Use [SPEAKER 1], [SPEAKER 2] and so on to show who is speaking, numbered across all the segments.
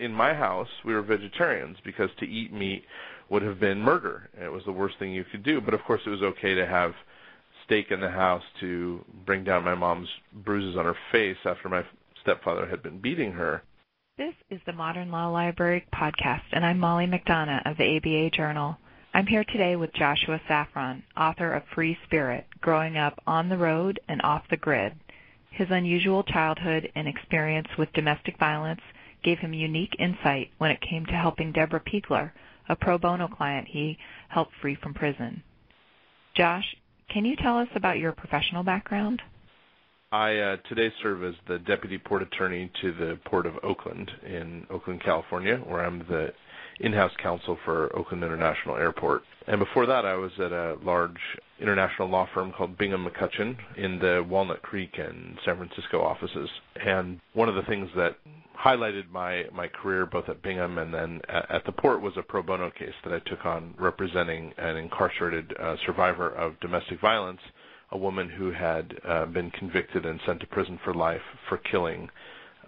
[SPEAKER 1] in my house, we were vegetarians because to eat meat would have been murder. It was the worst thing you could do. But of course, it was okay to have steak in the house to bring down my mom's bruises on her face after my stepfather had been beating her.
[SPEAKER 2] This is the Modern Law Library podcast, and I'm Molly McDonough of the ABA Journal. I'm here today with Joshua Safran, author of Free Spirit Growing Up on the Road and Off the Grid. His unusual childhood and experience with domestic violence gave him unique insight when it came to helping Deborah Peagler, a pro bono client he helped free from prison. Josh, can you tell us about your professional background?
[SPEAKER 1] I uh, today serve as the deputy port attorney to the Port of Oakland in Oakland, California, where I'm the in-house counsel for Oakland International Airport. And before that, I was at a large international law firm called Bingham McCutchen in the Walnut Creek and San Francisco offices. And one of the things that highlighted my my career both at Bingham and then at, the port was a pro bono case that I took on representing an incarcerated uh, survivor of domestic violence, a woman who had uh, been convicted and sent to prison for life for killing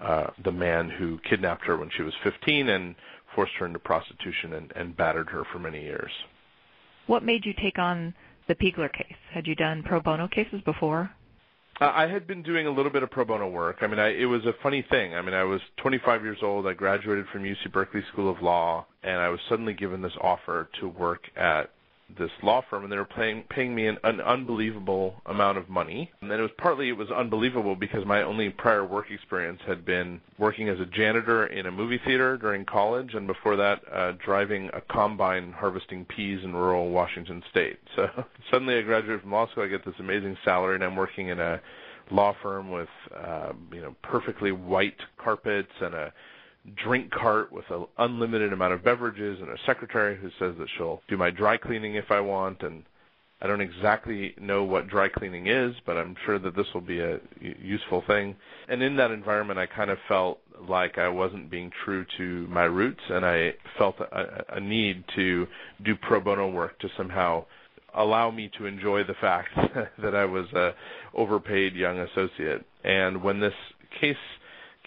[SPEAKER 1] uh, the man who kidnapped her when she was 15 and forced her into prostitution and, and battered her for many years.
[SPEAKER 2] What made you take on the Peagler case? Had you done pro bono cases before?
[SPEAKER 1] Uh, I had been doing a little bit of pro bono work. I mean, I, it was a funny thing. I mean, I was 25 years old. I graduated from UC Berkeley School of Law, and I was suddenly given this offer to work at this law firm, and they were paying paying me an, an unbelievable amount of money. And then it was partly it was unbelievable because my only prior work experience had been working as a janitor in a movie theater during college, and before that, uh, driving a combine harvesting peas in rural Washington State. So suddenly, I graduated from law school. I get this amazing salary, and I'm working in a law firm with uh, you know perfectly white carpets and a drink cart with an unlimited amount of beverages and a secretary who says that she'll do my dry cleaning if I want and I don't exactly know what dry cleaning is, but I'm sure that this will be a useful thing. And in that environment, I kind of felt like I wasn't being true to my roots, and I felt a, a need to do pro bono work to somehow allow me to enjoy the fact that I was a overpaid young associate. And when this case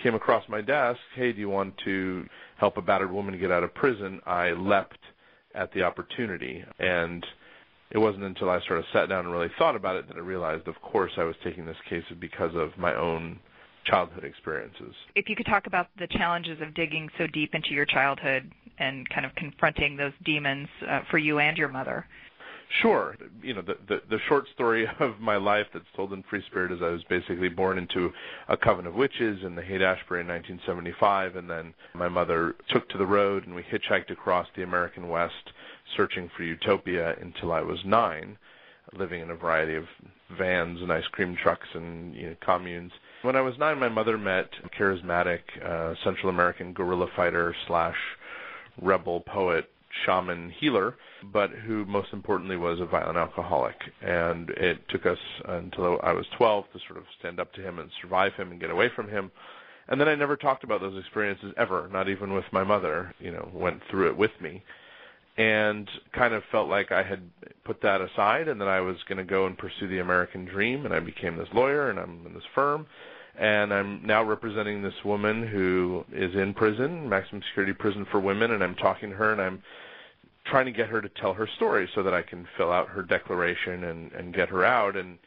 [SPEAKER 1] came across my desk, hey, do you want to help a battered woman get out of prison? I leapt at the opportunity. And it wasn't until I sort of sat down and really thought about it that I realized, of course, I was taking this case because of my own childhood experiences.
[SPEAKER 2] If you could talk about the challenges of digging so deep into your childhood and kind of confronting those demons uh, for you and your mother.
[SPEAKER 1] Sure. You know, the, the, the short story of my life that's told in Free Spirit is I was basically born into a coven of witches in the Haight-Ashbury in 1975, and then my mother took to the road and we hitchhiked across the American West searching for utopia until I was nine, living in a variety of vans and ice cream trucks and you know, communes. When I was nine, my mother met a charismatic uh, Central American guerrilla fighter slash rebel poet shaman healer, but who most importantly was a violent alcoholic. And it took us until I was 12 to sort of stand up to him and survive him and get away from him. And then I never talked about those experiences ever, not even with my mother, you know, went through it with me. And kind of felt like I had put that aside and that I was going to go and pursue the American dream. And I became this lawyer and I'm in this firm and I'm now representing this woman who is in prison, maximum security prison for women, and I'm talking to her and I'm trying to get her to tell her story so that I can fill out her declaration and and get her out and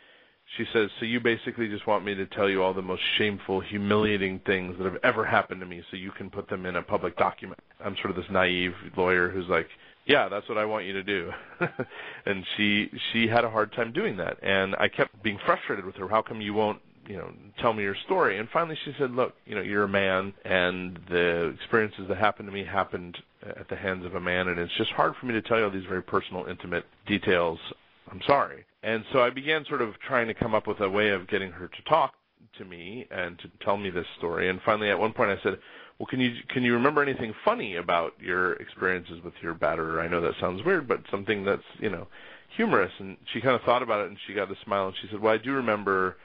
[SPEAKER 1] she says, "So you basically just want me to tell you all the most shameful, humiliating things that have ever happened to me so you can put them in a public document." I'm sort of this naive lawyer who's like, "Yeah, that's what I want you to do." and she she had a hard time doing that, and I kept being frustrated with her. How come you won't you know, tell me your story. And finally she said, look, you know, you're a man and the experiences that happened to me happened at the hands of a man and it's just hard for me to tell you all these very personal, intimate details. I'm sorry. And so I began sort of trying to come up with a way of getting her to talk to me and to tell me this story. And finally at one point I said, well, can you can you remember anything funny about your experiences with your batterer? I know that sounds weird, but something that's you know humorous. And she kind of thought about it, and she got a smile, and she said, "Well, I do remember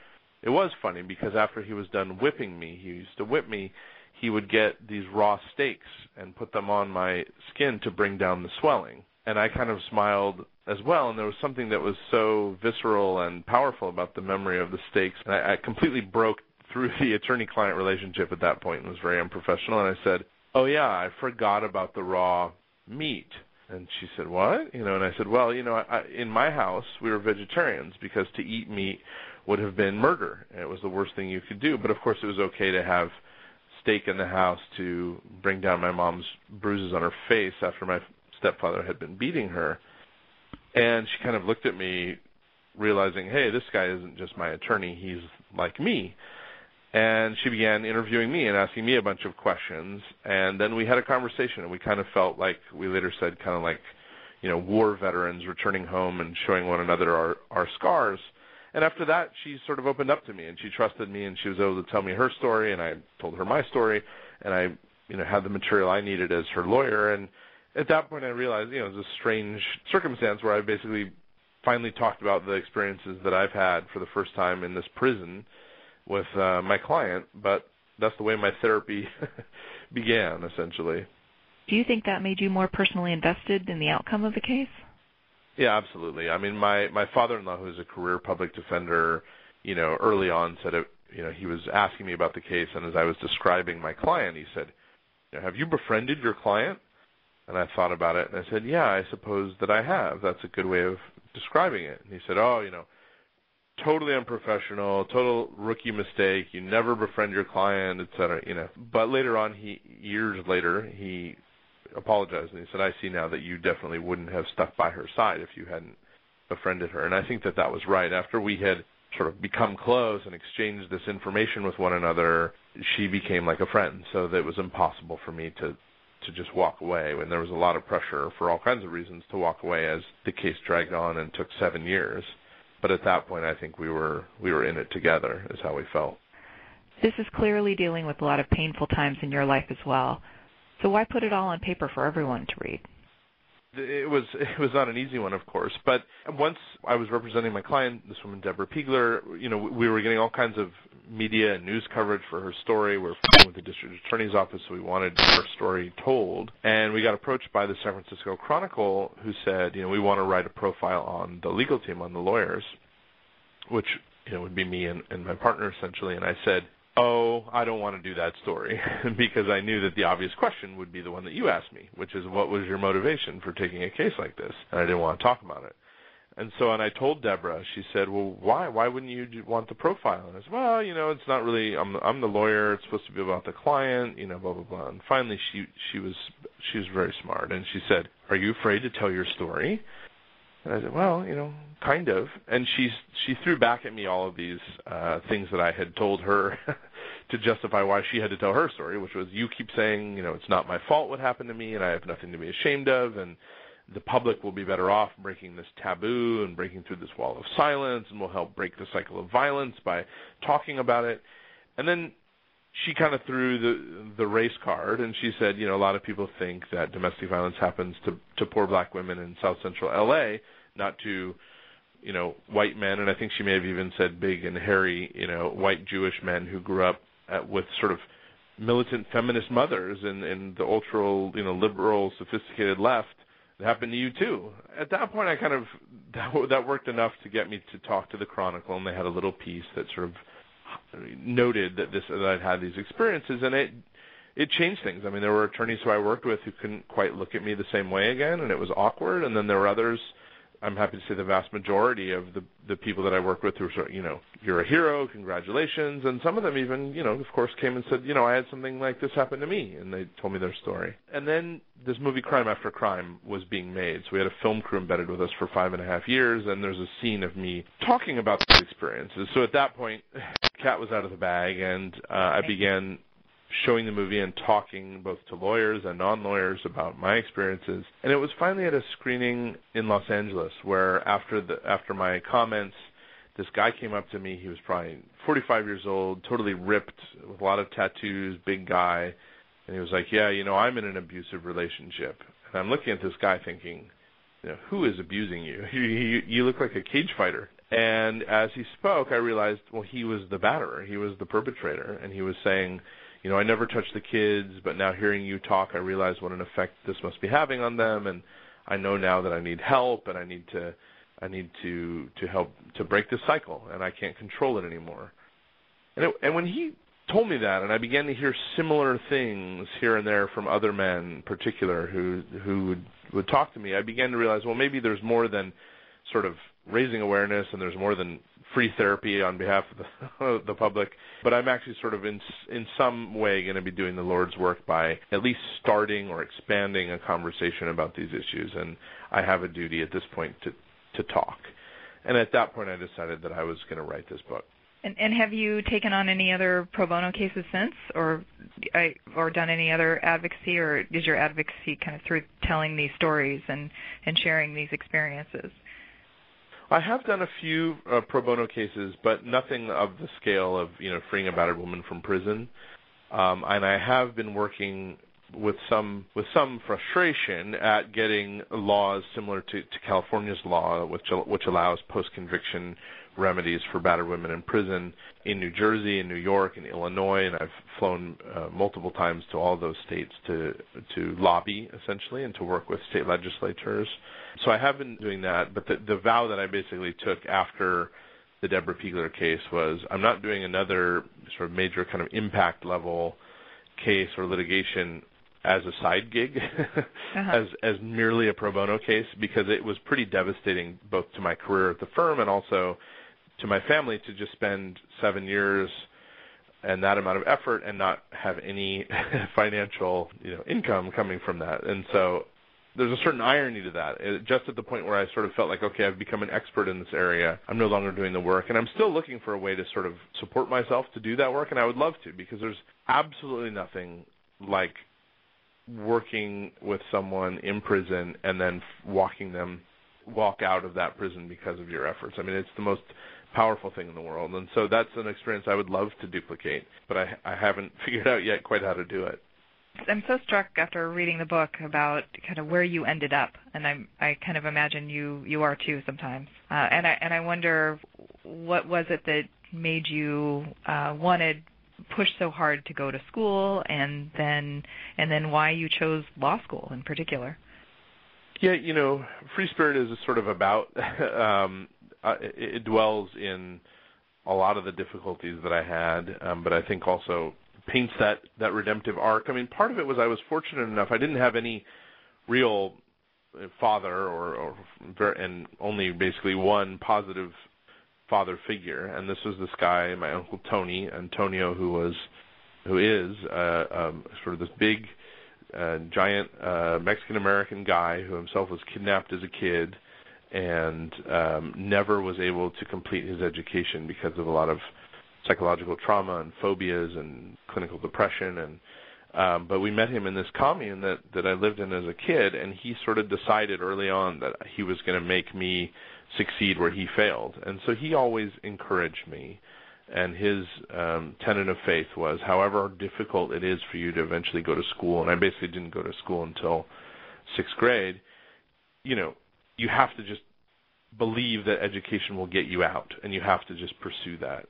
[SPEAKER 1] it was funny because after he was done whipping me, he used to whip me, he would get these raw steaks and put them on my skin to bring down the swelling. And I kind of smiled as well, and there was something that was so visceral and powerful about the memory of the steaks. And I, I completely broke through the attorney-client relationship at that point and was very unprofessional. And I said, "Oh yeah, I forgot about the raw meat." And she said, "What?" You know, and I said, "Well, you know, I, in my house we were vegetarians because to eat meat would have been murder. It was the worst thing you could do. But of course, it was okay to have steak in the house to bring down my mom's bruises on her face after my stepfather had been beating her." And she kind of looked at me, realizing, "Hey, this guy isn't just my attorney; he's like me." and she began interviewing me and asking me a bunch of questions and then we had a conversation and we kind of felt like we later said kind of like you know war veterans returning home and showing one another our our scars and after that she sort of opened up to me and she trusted me and she was able to tell me her story and I told her my story and I you know had the material I needed as her lawyer and at that point I realized you know it was a strange circumstance where I basically finally talked about the experiences that I've had for the first time in this prison with uh, my client, but that's the way my therapy began, essentially.
[SPEAKER 2] Do you think that made you more personally invested in the outcome of the case?
[SPEAKER 1] Yeah, absolutely. I mean, my my father-in-law, who's a career public defender, you know, early on said, it, you know, he was asking me about the case, and as I was describing my client, he said, "Have you befriended your client?" And I thought about it, and I said, "Yeah, I suppose that I have. That's a good way of describing it." And he said, "Oh, you know, totally unprofessional, total rookie mistake. You never befriend your client, et cetera. You know. But later on, he years later, he apologized and he said, "I see now that you definitely wouldn't have stuck by her side if you hadn't befriended her." And I think that that was right. After we had sort of become close and exchanged this information with one another, she became like a friend. So that it was impossible for me to to just walk away when there was a lot of pressure for all kinds of reasons to walk away as the case dragged on and took seven years but at that point, I think we were we were in it together. Is how we felt.
[SPEAKER 2] This is clearly dealing with a lot of painful times in your life as well. So why put it all on paper for everyone to read?
[SPEAKER 1] It was it was not an easy one, of course. But once I was representing my client, this woman Deborah Peagler, you know, we were getting all kinds of media and news coverage for her story. We're with the district attorney's office, so we wanted her story told. And we got approached by the San Francisco Chronicle, who said, you know, we want to write a profile on the legal team, on the lawyers, which you know would be me and, and my partner essentially. And I said, oh, I don't want to do that story because I knew that the obvious question would be the one that you asked me, which is what was your motivation for taking a case like this? And I didn't want to talk about it. And so, and I told Deborah, she said, well, why? Why wouldn't you want the profile? And I said, well, you know, it's not really, I'm, I'm the lawyer. It's supposed to be about the client, you know, blah, blah, blah. And finally she, she was, she was very smart. And she said, are you afraid to tell your story? And I said, well, you know, kind of. And she, she threw back at me all of these, uh, things that I had told her to justify why she had to tell her story, which was, you keep saying, you know, it's not my fault what happened to me and I have nothing to be ashamed of. And, the public will be better off breaking this taboo and breaking through this wall of silence and will help break the cycle of violence by talking about it. And then she kind of threw the the race card and she said, you know, a lot of people think that domestic violence happens to to poor black women in South Central LA, not to you know, white men, and I think she may have even said big and hairy, you know, white Jewish men who grew up at, with sort of militant feminist mothers and in the ultra, you know, liberal, sophisticated left it happened to you too. At that point, I kind of that, that worked enough to get me to talk to the Chronicle, and they had a little piece that sort of noted that this that I'd had these experiences, and it it changed things. I mean, there were attorneys who I worked with who couldn't quite look at me the same way again, and it was awkward. And then there were others I'm happy to say the vast majority of the the people that I work with who are you know you're a hero, congratulations, and some of them even you know of course came and said you know I had something like this happen to me, and they told me their story. And then this movie Crime After Crime was being made, so we had a film crew embedded with us for five and a half years, and there's a scene of me talking about these experiences. So at that point, cat was out of the bag, and uh, I began showing the movie and talking both to lawyers and non-lawyers about my experiences. And it was finally at a screening in Los Angeles where after the after my comments this guy came up to me. He was probably 45 years old, totally ripped, with a lot of tattoos, big guy, and he was like, "Yeah, you know, I'm in an abusive relationship." And I'm looking at this guy thinking, you know, who is abusing you? you, you, you look like a cage fighter. And as he spoke, I realized, well, he was the batterer. He was the perpetrator, and he was saying, you know, I never touched the kids, but now hearing you talk, I realize what an effect this must be having on them, and I know now that I need help, and I need to, I need to to help to break this cycle, and I can't control it anymore. And it, and when he told me that, and I began to hear similar things here and there from other men, in particular, who who would would talk to me. I began to realize, well, maybe there's more than sort of raising awareness, and there's more than free therapy on behalf of the, the public. But I'm actually sort of in in some way going to be doing the Lord's work by at least starting or expanding a conversation about these issues, and I have a duty at this point to to talk. And at that point, I decided that I was going to write this book.
[SPEAKER 2] And, and have you taken on any other pro bono cases since, or or done any other advocacy, or is your advocacy kind of through telling these stories and and sharing these experiences?
[SPEAKER 1] I have done a few uh, pro bono cases, but nothing of the scale of you know freeing a battered woman from prison. Um, and I have been working with some with some frustration at getting laws similar to, to California's law, which which allows post conviction remedies for battered women in prison in New Jersey, in New York, in Illinois, and I've flown uh, multiple times to all those states to to lobby essentially and to work with state legislatures. So I have been doing that, but the, the vow that I basically took after the Deborah Peagler case was I'm not doing another sort of major kind of impact level case or litigation as a side gig, uh-huh. as as merely a pro bono case, because it was pretty devastating both to my career at the firm and also to my family to just spend seven years and that amount of effort and not have any financial you know income coming from that and so there's a certain irony to that. It, just at the point where I sort of felt like, okay, I've become an expert in this area. I'm no longer doing the work, and I'm still looking for a way to sort of support myself to do that work, and I would love to because there's absolutely nothing like working with someone in prison and then walking them walk out of that prison because of your efforts. I mean, it's the most powerful thing in the world. And so that's an experience I would love to duplicate, but I, I haven't figured out yet quite how to do it.
[SPEAKER 2] I'm so struck after reading the book about kind of where you ended up, and I'm I kind of imagine you you are too sometimes. Uh, and I and I wonder what was it that made you uh, wanted push so hard to go to school, and then and then why you chose law school in particular.
[SPEAKER 1] Yeah, you know, Free Spirit is sort of about um, uh, it, it dwells in a lot of the difficulties that I had, um, but I think also paints that that redemptive arc. I mean, part of it was I was fortunate enough I didn't have any real father or, or and only basically one positive father figure, and this was this guy, my uncle Tony Antonio, who was who is uh, um, sort of this big, uh, giant uh, Mexican American guy who himself was kidnapped as a kid and um, never was able to complete his education because of a lot of psychological trauma and phobias and clinical depression and um, but we met him in this commune that that I lived in as a kid, and he sort of decided early on that he was going to make me succeed where he failed, and so he always encouraged me. And his um, tenet of faith was, however difficult it is for you to eventually go to school, and I basically didn't go to school until sixth grade. You know, you have to just believe that education will get you out, and you have to just pursue that.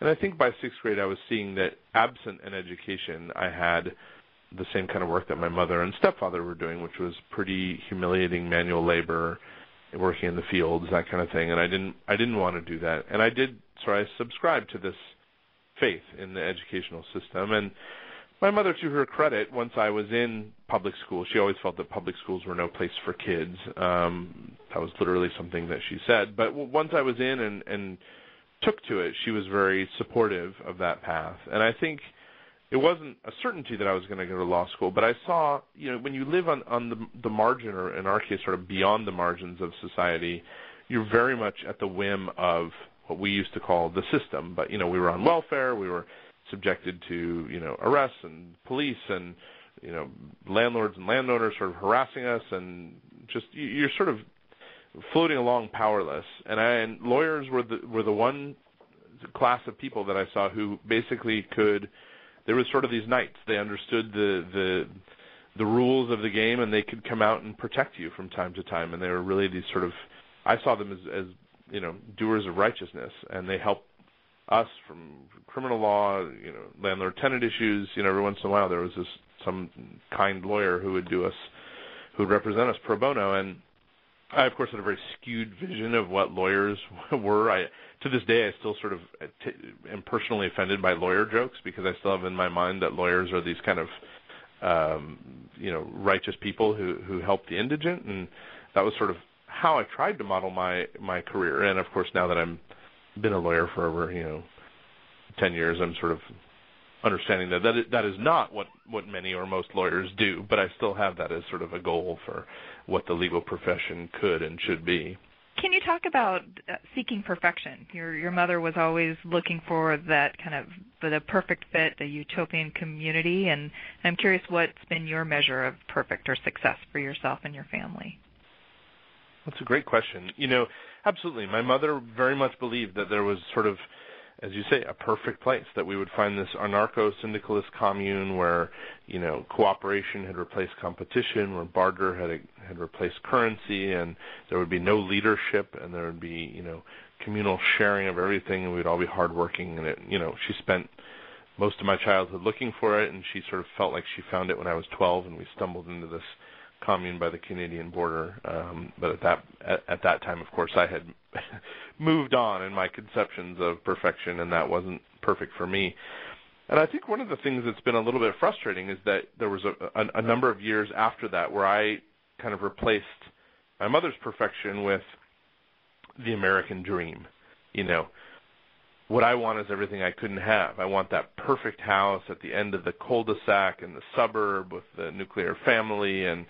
[SPEAKER 1] And I think by sixth grade, I was seeing that absent an education, I had the same kind of work that my mother and stepfather were doing, which was pretty humiliating manual labor, working in the fields, that kind of thing. And I didn't, I didn't want to do that. And I did, so I subscribed to this faith in the educational system. And my mother, to her credit, once I was in public school, she always felt that public schools were no place for kids. Um, that was literally something that she said. But once I was in and, and took to it, she was very supportive of that path. And I think it wasn't a certainty that I was going to go to law school, but I saw, you know, when you live on on the the margin, or in our case, sort of beyond the margins of society, you're very much at the whim of what we used to call the system. But you know, we were on welfare, we were subjected to you know arrests and police and you know landlords and landowners sort of harassing us and just you're sort of floating along powerless and I, and lawyers were the were the one class of people that I saw who basically could there was sort of these knights they understood the the the rules of the game and they could come out and protect you from time to time and they were really these sort of I saw them as as you know doers of righteousness and they helped us from criminal law, you know, landlord tenant issues. You know, every once in a while there was this some kind lawyer who would do us, who would represent us pro bono. And I, of course, had a very skewed vision of what lawyers were. I, to this day, I still sort of t- am personally offended by lawyer jokes because I still have in my mind that lawyers are these kind of, um, you know, righteous people who who help the indigent, and that was sort of how I tried to model my my career. And of course, now that I'm been a lawyer for over you know ten years, I'm sort of understanding that that is, that is not what what many or most lawyers do, but I still have that as sort of a goal for what the legal profession could and should be.
[SPEAKER 2] Can you talk about uh, seeking perfection? Your your mother was always looking for that kind of the perfect fit, the utopian community, and I'm curious what's been your measure of perfect or success for yourself and your family.
[SPEAKER 1] That's a great question. You know, absolutely. My mother very much believed that there was sort of as you say, a perfect place that we would find this anarcho-syndicalist commune where, you know, cooperation had replaced competition, where barter had had replaced currency, and there would be no leadership, and there would be, you know, communal sharing of everything, and we'd all be hardworking. And it, you know, she spent most of my childhood looking for it, and she sort of felt like she found it when I was 12, and we stumbled into this commune by the Canadian border. Um, but at that at, at that time, of course, I had moved on in my conceptions of perfection, and that wasn't perfect for me. And I think one of the things that's been a little bit frustrating is that there was a, a, a number of years after that where I kind of replaced my mother's perfection with the American dream. You know, what I want is everything I couldn't have. I want that perfect house at the end of the cul-de-sac in the suburb with the nuclear family and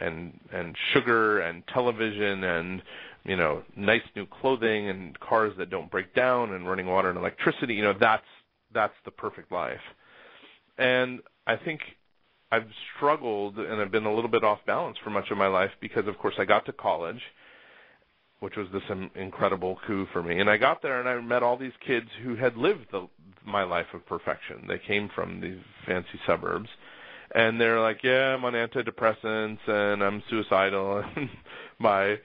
[SPEAKER 1] and and sugar and television and you know nice new clothing and cars that don't break down and running water and electricity. You know that's that's the perfect life. And i think i've struggled and i've been a little bit off balance for much of my life because of course i got to college which was this incredible coup for me and i got there and i met all these kids who had lived the, my life of perfection they came from these fancy suburbs and they're like, "Yeah, I'm on antidepressants and I'm suicidal and my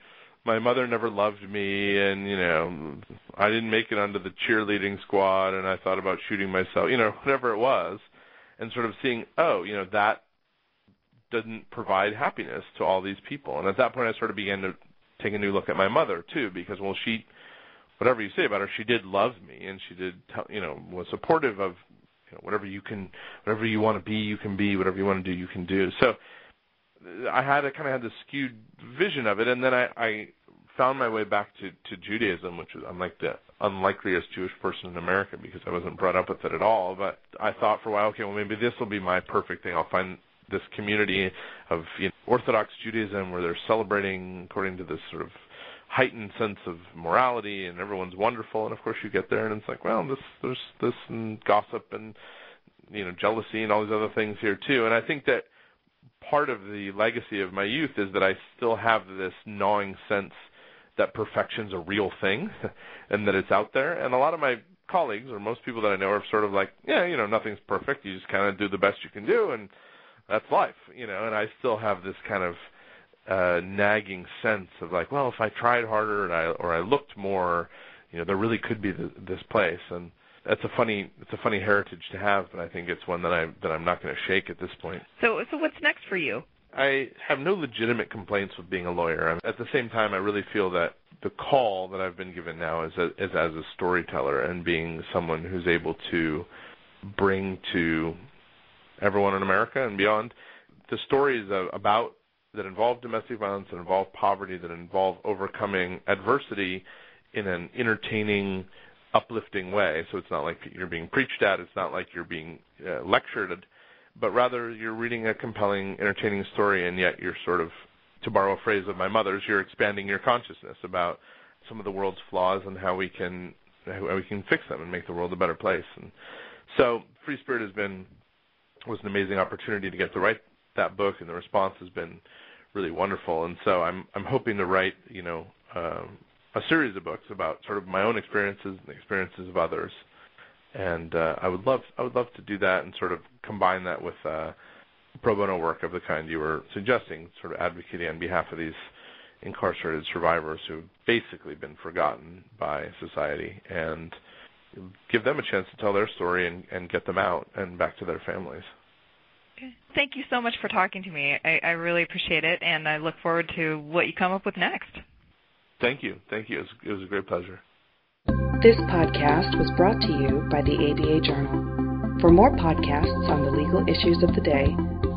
[SPEAKER 1] my mother never loved me and you know I didn't make it onto the cheerleading squad and I thought about shooting myself, you know, whatever it was." And sort of seeing, "Oh, you know, that doesn't provide happiness to all these people." And at that point I sort of began to take a new look at my mother too because well she whatever you say about her, she did love me and she did, tell, you know, was supportive of know, whatever you can, whatever you want to be, you can be. Whatever you want to do, you can do. So I had a kind of had this skewed vision of it, and then I, I found my way back to, to Judaism, which is I'm like the unlikeliest Jewish person in America because I wasn't brought up with it at all. But I thought for a while, okay, well maybe this will be my perfect thing. I'll find this community of you know, Orthodox Judaism where they're celebrating according to this sort of heightened sense of morality and everyone's wonderful. And of course you get there and it's like well this there's this and gossip and you know jealousy and all these other things here too. And i think that part of the legacy of my youth is that i still have this gnawing sense that perfection's a real thing and that it's out there. And a lot of my colleagues or most people that i know are sort of like yeah you know nothing's perfect. You just kind of do the best you can do. And that's life you know and i still have this kind of uh, nagging sense of like, well, if I tried harder and I or I looked more, you know, there really could be this place, and that's a funny it's a funny heritage to have, but I think it's one that I that I'm not going to shake at this point.
[SPEAKER 2] So so what's next for you?
[SPEAKER 1] I have no legitimate complaints with being a lawyer. At the same time, I really feel that the call that I've been given now is, a, is as a storyteller and being someone who's able to bring to everyone in America and beyond the stories about that involve domestic violence, that involve poverty, that involve overcoming adversity in an entertaining, uplifting way. So it's not like you're being preached at, it's not like you're being uh, lectured, but rather you're reading a compelling, entertaining story, and yet you're sort of, to borrow a phrase of my mother's, you're expanding your consciousness about some of the world's flaws and how we can how we can fix them and make the world a better place. And so, Free Spirit has been was an amazing opportunity to get to write that book, and the response has been really wonderful. And so I'm I'm hoping to write you know um, a series of books about sort of my own experiences and the experiences of others. And uh, I would love I would love to do that and sort of combine that with uh, pro bono work of the kind you were suggesting, sort of advocating on behalf of these incarcerated survivors who've basically been forgotten by society and give them a chance to tell their story and, and get them out and back to their families.
[SPEAKER 2] Thank you so much for talking to me. I, I really appreciate it, and I look forward to what you come up with next.
[SPEAKER 1] Thank you. Thank you. It was, it was a great pleasure.
[SPEAKER 3] This podcast was brought to you by the ABA Journal. For more podcasts on the legal issues of the day,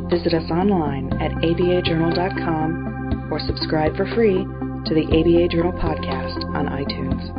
[SPEAKER 3] visit us online at abajournal.com or subscribe for free to the ABA Journal podcast on iTunes.